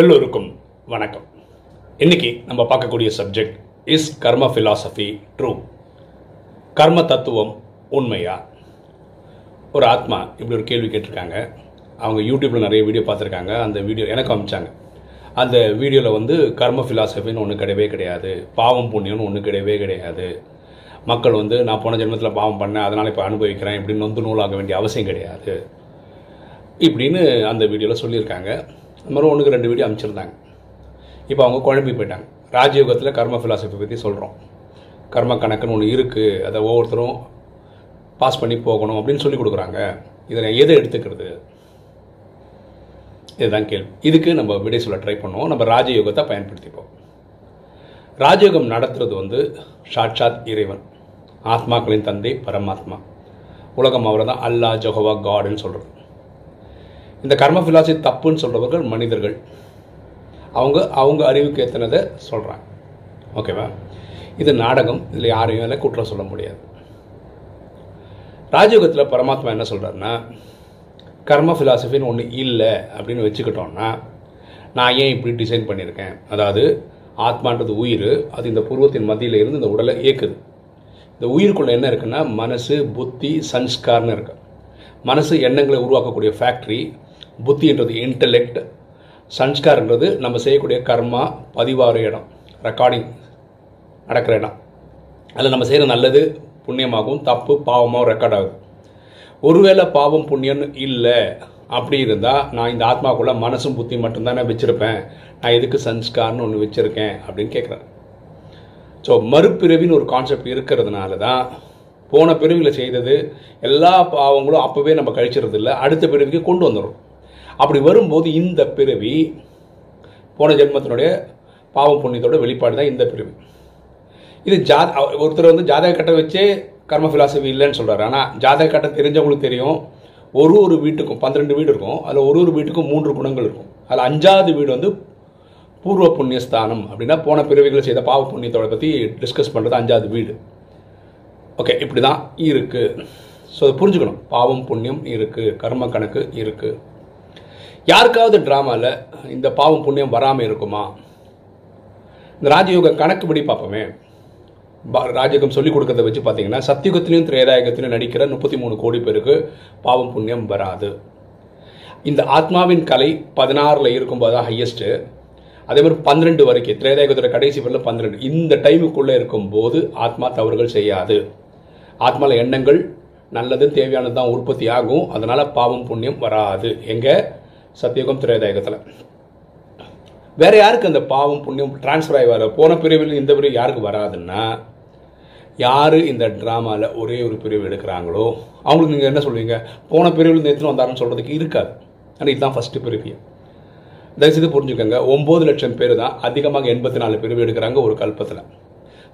எல்லோருக்கும் வணக்கம். இன்னைக்கு நம்ம பார்க்கக்கூடிய subject is karma philosophy true கர்ம தத்துவம் உண்மையா? ஒரு ஆத்மா இப்படி ஒரு கேள்வி கேட்டிருக்காங்க. அவங்க யூடியூப்பில் நிறைய வீடியோ பார்த்துருக்காங்க. அந்த வீடியோ எனக்கு அமிச்சாங்க அந்த வீடியோவில் வந்து கர்ம ஃபிலாசபின்னு ஒன்று கிடையவே கிடையாது. பாவம் புண்ணியம்னு ஒன்று கிடையவே கிடையாது. மக்கள் வந்து நான் போன ஜென்மத்தில் பாவம் பண்ணேன் அதனால் இப்போ அனுபவிக்கிறேன் இப்படின்னு நொந்து நூலாக வேண்டிய அவசியம் கிடையாது. இப்படின்னு அந்த வீடியோவில் சொல்லியிருக்காங்க. அந்த மாதிரி ஒன்றுக்கு ரெண்டு வீடியோ அமைச்சிருந்தாங்க. இப்போ அவங்க குழம்பி போயிட்டாங்க. ராஜயோகத்தில் கர்ம ஃபிலாசபி பற்றி சொல்கிறோம் கர்ம கணக்குன்னு ஒன்று இருக்குது அதை ஒவ்வொருத்தரும் பாஸ் பண்ணி போகணும் அப்படின்னு சொல்லி கொடுக்குறாங்க. இதை நான் எதை எடுத்துக்கிறது? இதுதான் கேள்வி. இதுக்கு நம்ம விடை சொல்ல ட்ரை பண்ணுவோம். நம்ம ராஜயோகத்தை பயன்படுத்திப்போம். ராஜயோகம் நடத்துறது வந்து சாட்சாத் இறைவன் ஆத்மாக்களின் தந்தை பரமாத்மா. உலகம் அவரை தான் அல்லா ஜொஹவா காடுன்னு சொல்கிறது இந்த கர்ம பிலாசபி தப்புன்னு சொல்கிறவர்கள் மனிதர்கள். அவங்க அவங்க அறிவுக்கு ஏற்றினதை சொல்கிறாங்க ஓகேவா இது நாடகம். இதில் யாரையும் இல்லை குற்றம் சொல்ல முடியாது. ராஜயோகத்தில் பரமாத்மா என்ன சொல்கிறாருன்னா கர்ம ஃபிலாசபின்னு ஒன்று இல்லை அப்படின்னு வச்சுக்கிட்டோம்னா நான் ஏன் இப்படி டிசைன் பண்ணியிருக்கேன்? அதாவது ஆத்மான்றது உயிர் அது இந்த பூர்வத்தின் மத்தியில் இருந்து இந்த உடலை இயக்குது. இந்த உயிருக்குள்ளே என்ன இருக்குன்னா மனசு புத்தி சன்ஸ்கார்னு இருக்கு. மனசு எண்ணங்களை உருவாக்கக்கூடிய ஃபேக்ட்ரி புத்தின்றது இன்டலெக்ட் சன்ஸ்கார்ன்றது நம்ம செய்யக்கூடிய கர்மா பதிவாறு இடம் ரெக்கார்டிங் நடக்கிற இடம். அதில் நம்ம செய்கிற நல்லது புண்ணியமாகவும் தப்பு பாவமாகவும் ரெக்கார்ட் ஆகுது. ஒருவேளை பாவம் புண்ணியம்னு இல்லை அப்படி இருந்தால் நான் இந்த ஆத்மாக்குள்ள மனசும் புத்தி மட்டும்தானே வச்சுருப்பேன். நான் எதுக்கு சன்ஸ்கார்னு ஒன்று வச்சுருக்கேன் அப்படின்னு கேட்குறேன் ஸோ மறுபிறவின்னு ஒரு கான்செப்ட் இருக்கிறதுனால தான் போன பிறவியில் செய்தது எல்லா பாவங்களும் அப்போவே நம்ம கழிச்சிறது அடுத்த பிறவிக்கு கொண்டு வந்துடும் அப்படி வரும்போது இந்த பிறவி போன ஜென்மத்தினுடைய பாவம் புண்ணியத்தோட வெளிப்பாடு தான் இந்த பிறவி. இது ஜா ஒருத்தர் வந்து ஜாதக கட்டை வச்சே கர்ம ஃபிலாசபி இல்லைன்னு சொல்கிறார் ஆனால் ஜாதக கட்டை தெரிஞ்சவங்களுக்கு தெரியும் ஒரு ஒரு வீட்டுக்கும் பன்னிரெண்டு வீடு இருக்கும் அதில் ஒரு ஒரு வீட்டுக்கும் மூன்று குணங்கள் இருக்கும். அதில் அஞ்சாவது வீடு வந்து பூர்வ புண்ணிய ஸ்தானம் அப்படின்னா போன பிறவிகளை செய்த பாவ புண்ணியத்தோட பற்றி டிஸ்கஸ் பண்ணுறது அஞ்சாவது வீடு. ஓகே இப்படி தான் இருக்குது ஸோ அதை புரிஞ்சுக்கணும். பாவம் புண்ணியம் இருக்குது கர்ம கணக்கு இருக்குது யாருக்காவது ட்ராமாவில் இந்த பாவம் புண்ணியம் வராமல் இருக்குமா? இந்த ராஜயோக கணக்குப்படி பார்ப்போமே. ராஜயோகம் சொல்லிக் கொடுக்கறத வச்சு பார்த்தீங்கன்னா சத்தியுகத்திலையும் திரேதாயகத்திலையும் நடிக்கிற முப்பத்தி மூணு கோடி பேருக்கு பாவம் புண்ணியம் வராது. இந்த ஆத்மாவின் கலை பதினாறில் இருக்கும்போது தான் ஹையஸ்ட்டு அதே மாதிரி பன்னிரெண்டு வரைக்கும் திரேதாயகத்தோட கடைசி பேரில் பன்னிரெண்டு. இந்த டைமுக்குள்ளே இருக்கும்போது ஆத்மா தவறுகள் செய்யாது. ஆத்மாவில் எண்ணங்கள் நல்லது தேவையானது தான் உற்பத்தி ஆகும் அதனால் பாவம் புண்ணியம் வராது. எங்கே? சத்தியுகம் திரையதாயகத்தில் வேற யாருக்கு அந்த பாவம் புண்ணியம் டிரான்ஸ்ஃபர் ஆகி வர? போன பிரிவில் இந்த பிரிவு யாருக்கு வராதுன்னா யார் இந்த ட்ராமாவில் ஒரே ஒரு பிரிவு எடுக்கிறாங்களோ அவங்களுக்கு நீங்கள் என்ன சொல்லுவீங்க போன பிரிவில் நேற்று வந்தாருன்னு சொல்கிறதுக்கு இருக்காது. ஆனால் இதுதான் ஃபஸ்ட்டு பிரிவு தயவுசெய்து புரிஞ்சுக்கோங்க. ஒம்பது லட்சம் பேர் தான் அதிகமாக எண்பத்தி நாலு பிரிவு எடுக்கிறாங்க ஒரு கல்பத்தில்.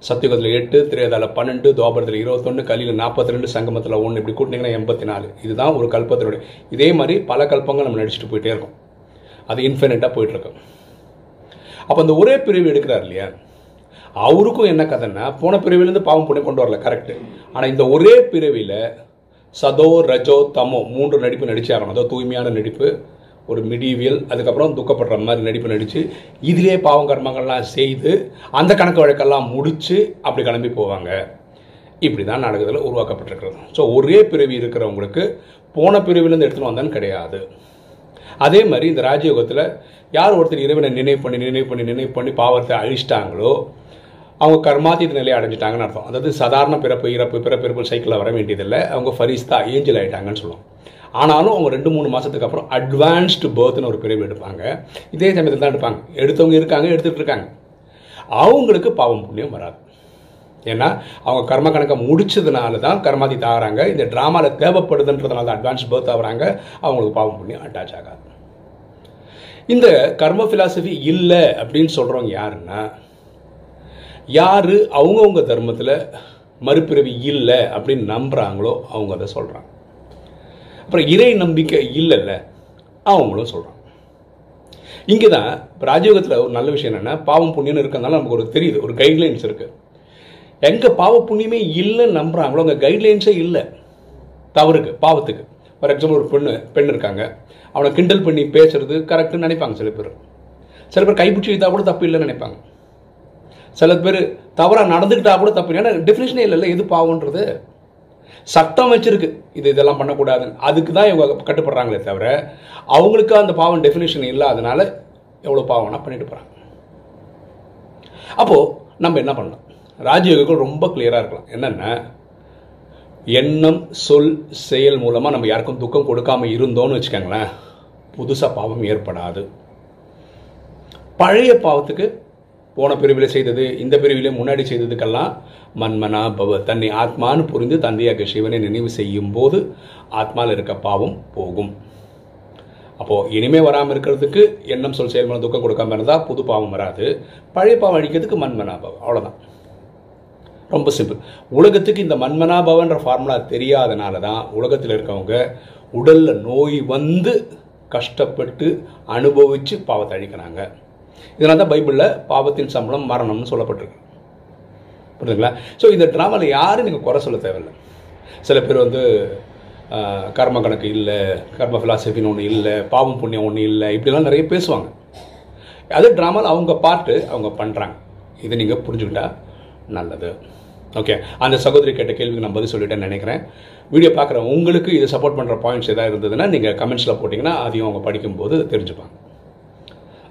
சத்தியுகத்தில் எட்டு திரேதால பன்னெண்டு துவாபரத்தில் இருபத்தொன்று கலியில் நாற்பத்தி ரெண்டு சங்கமத்தில் ஒன்று இப்படி கூட்டினீங்கன்னா எண்பத்தி நாலு இதுதான் ஒரு கல்பத்தினுடைய இதே மாதிரி பல கல்பங்கள் நம்ம நடிச்சுட்டு போயிட்டே இருக்கோம். அது இன்ஃபினிட்டாக போயிட்டுருக்கோம் அப்போ அந்த ஒரே பிரிவு எடுக்கிறார் இல்லையா? அவருக்கும் என்ன கதைன்னா போன பிரிவிலேருந்து பாவம் புண்ணியம் கொண்டு வரல கரெக்டு ஆனால் இந்த ஒரே பிரிவில் சதோ ரஜோ தமோ மூன்று நடிப்பு நடிச்சாரணும் அதோ தூய்மையான நடிப்பு ஒரு மிடிவியல் அதுக்கப்புறம் துக்கப்படுற மாதிரி நடிப்பு நடித்து இதிலே பாவம் கர்மங்கள்லாம் செய்து அந்த கணக்கு வழக்கெல்லாம் முடித்து அப்படி கிளம்பி போவாங்க. இப்படி தான் நாடகத்தில் உருவாக்கப்பட்டிருக்கிறது. ஸோ ஒரே பிறவி இருக்கிறவங்களுக்கு போன பிரிவிலேருந்து எடுத்துகிட்டு வந்தான்னு கிடையாது. அதே மாதிரி இந்த ராஜயோகத்தில் யார் ஒருத்தர் இறைவனை நினைவு பண்ணி நினைவு பண்ணி நினைவு பண்ணி பாவத்தை அழிச்சிட்டாங்களோ அவங்க கர்மாதீத நிலையை அடைஞ்சிட்டாங்கன்னு அர்த்தம். அதாவது சாதாரண பிறப்பு இறப்பு பிறப்பிறப்பு சைக்கிளில் வர வேண்டியதில்லை. அவங்க ஃபரிஸ்தா ஏஞ்சல் ஆகிட்டாங்கன்னு சொல்லுவோம். ஆனாலும் அவங்க ரெண்டு மூணு மாதத்துக்கு அப்புறம் அட்வான்ஸ்டு பர்த்னு ஒரு பிரிவு எடுப்பாங்க. இதே சமயத்தில் தான் எடுப்பாங்க. எடுத்தவங்க இருக்காங்க எடுத்துகிட்டு இருக்காங்க. அவங்களுக்கு பாவம் புண்ணியம் வராது. ஏன்னா அவங்க கர்ம கணக்கை முடிச்சதுனால தான் கர்மாதி ஆகிறாங்க இந்த ட்ராமாவில் தேவைப்படுதுன்றதுனால தான் அட்வான்ஸ் பர்த் ஆகிறாங்க. அவங்களுக்கு பாவம் புண்ணியம் அட்டாச் ஆகாது. இந்த கர்ம ஃபிலாசபி இல்லை அப்படின்னு சொல்கிறவங்க யாருன்னா யார் அவங்கவுங்க தர்மத்தில் மறுபிறவி இல்லை அப்படின்னு நம்புகிறாங்களோ அவங்க அதை சொல்கிறாங்க அப்புறம் இறை நம்பிக்கை இல்லைல்ல? அவங்களும் சொல்கிறான் இங்கே தான் இப்போ ராஜயோகத்தில் ஒரு நல்ல விஷயம் என்னென்னா பாவம் புண்ணியம்னு இருக்கிறதுனால நமக்கு ஒரு தெரியுது ஒரு கைட்லைன்ஸ் இருக்குது எங்கே பாவ புண்ணியமே இல்லைன்னு நம்புகிறாங்களோ அங்கே கைட்லைன்ஸே இல்லை. தவறுக்கு பாவத்துக்கு. ஃபார் எக்ஸாம்பிள் ஒரு பெண்ணு பெண் இருக்காங்க. அவனை கிண்டல் பண்ணி பேசுறது கரெக்டுன்னு நினைப்பாங்க சில பேர். சில பேர் கைப்பிடிச்சி இழுத்தா கூட தப்பு இல்லைன்னு நினைப்பாங்க. சில பேர் தவறாக நடந்துக்கிட்டா கூட தப்பு ஏன்னா டெஃபினேஷனே இல்லைல்ல எது பாவன்றது சட்டம் வச்சிருக்கு. இது இதெல்லாம் பண்ணக்கூடாது அதுக்கு தான் இவங்க கட்டுப்படுறாங்களே தவிர அவங்களுக்கு அந்த பாவம் டெஃபினேஷன் இல்லாதனால எவ்வளோ பாவம்னா பண்ணிட்டு போகிறாங்க அப்போது நம்ம என்ன பண்ணலாம்? ராஜயோகிகள் ரொம்ப கிளியராக இருக்கலாம். என்னென்ன எண்ணம் சொல் செயல் மூலமாக நம்ம யாருக்கும் துக்கம் கொடுக்காம இருந்தோம்னு வச்சுக்கோங்களேன் புதுசாக பாவம் ஏற்படாது. பழைய பாவத்துக்கு போன பிரிவில் செய்தது இந்த பிரிவில் முன்னாடி செய்ததுக்கெல்லாம் மன்மனா பவ தன்னை ஆத்மான்னு புரிந்து தந்தையாக சிவனை நினைவு செய்யும் போது ஆத்மாவில் இருக்க பாவம் போகும். அப்போது இனிமே வராமல் இருக்கிறதுக்கு எண்ணம் சொல் செயல் துக்கம் கொடுக்காம இருந்தால் புது பாவம் வராது. பழைய பாவம் அழிக்கிறதுக்கு மன்மனா பவம் அவ்வளோதான் ரொம்ப சிம்பிள் உலகத்துக்கு இந்த மன்மனாபவன்ற ஃபார்முலா தெரியாதனால தான் உலகத்தில் இருக்கவங்க உடலில் நோய் வந்து கஷ்டப்பட்டு அனுபவித்து பாவத்தை அழிக்கிறாங்க. இதனால தான் பைபிளில் பாவத்தின் சம்பளம் மரணம்னு சொல்லப்பட்டிருக்கு. புரியுதுங்களா ஸோ இந்த ட்ராமாவில் யாரும் நீங்கள் குறை சொல்ல தேவையில்லை. சில பேர் வந்து கர்ம கணக்கு இல்லை கர்ம ஃபிலாசபின்னு ஒன்று இல்லை பாவம் புண்ணியம் ஒன்று இல்லை இப்படிலாம் நிறைய பேசுவாங்க. அது ட்ராமாவில் அவங்க பாட்டு அவங்க பண்ணுறாங்க இதை நீங்கள் புரிஞ்சுக்கிட்டா நல்லது. ஓகே அந்த சகோதரி கேட்ட கேள்விக்கு நான் பதில் சொல்லிட்டேன்னு நினைக்கிறேன். வீடியோ பார்க்குற உங்களுக்கு இது சப்போர்ட் பண்ணுற பாயிண்ட்ஸ் எதாவது இருந்ததுன்னா நீங்கள் கமெண்ட்ஸில் போட்டிங்கன்னா அதையும் அவங்க படிக்கும்போது தெரிஞ்சுப்பாங்க.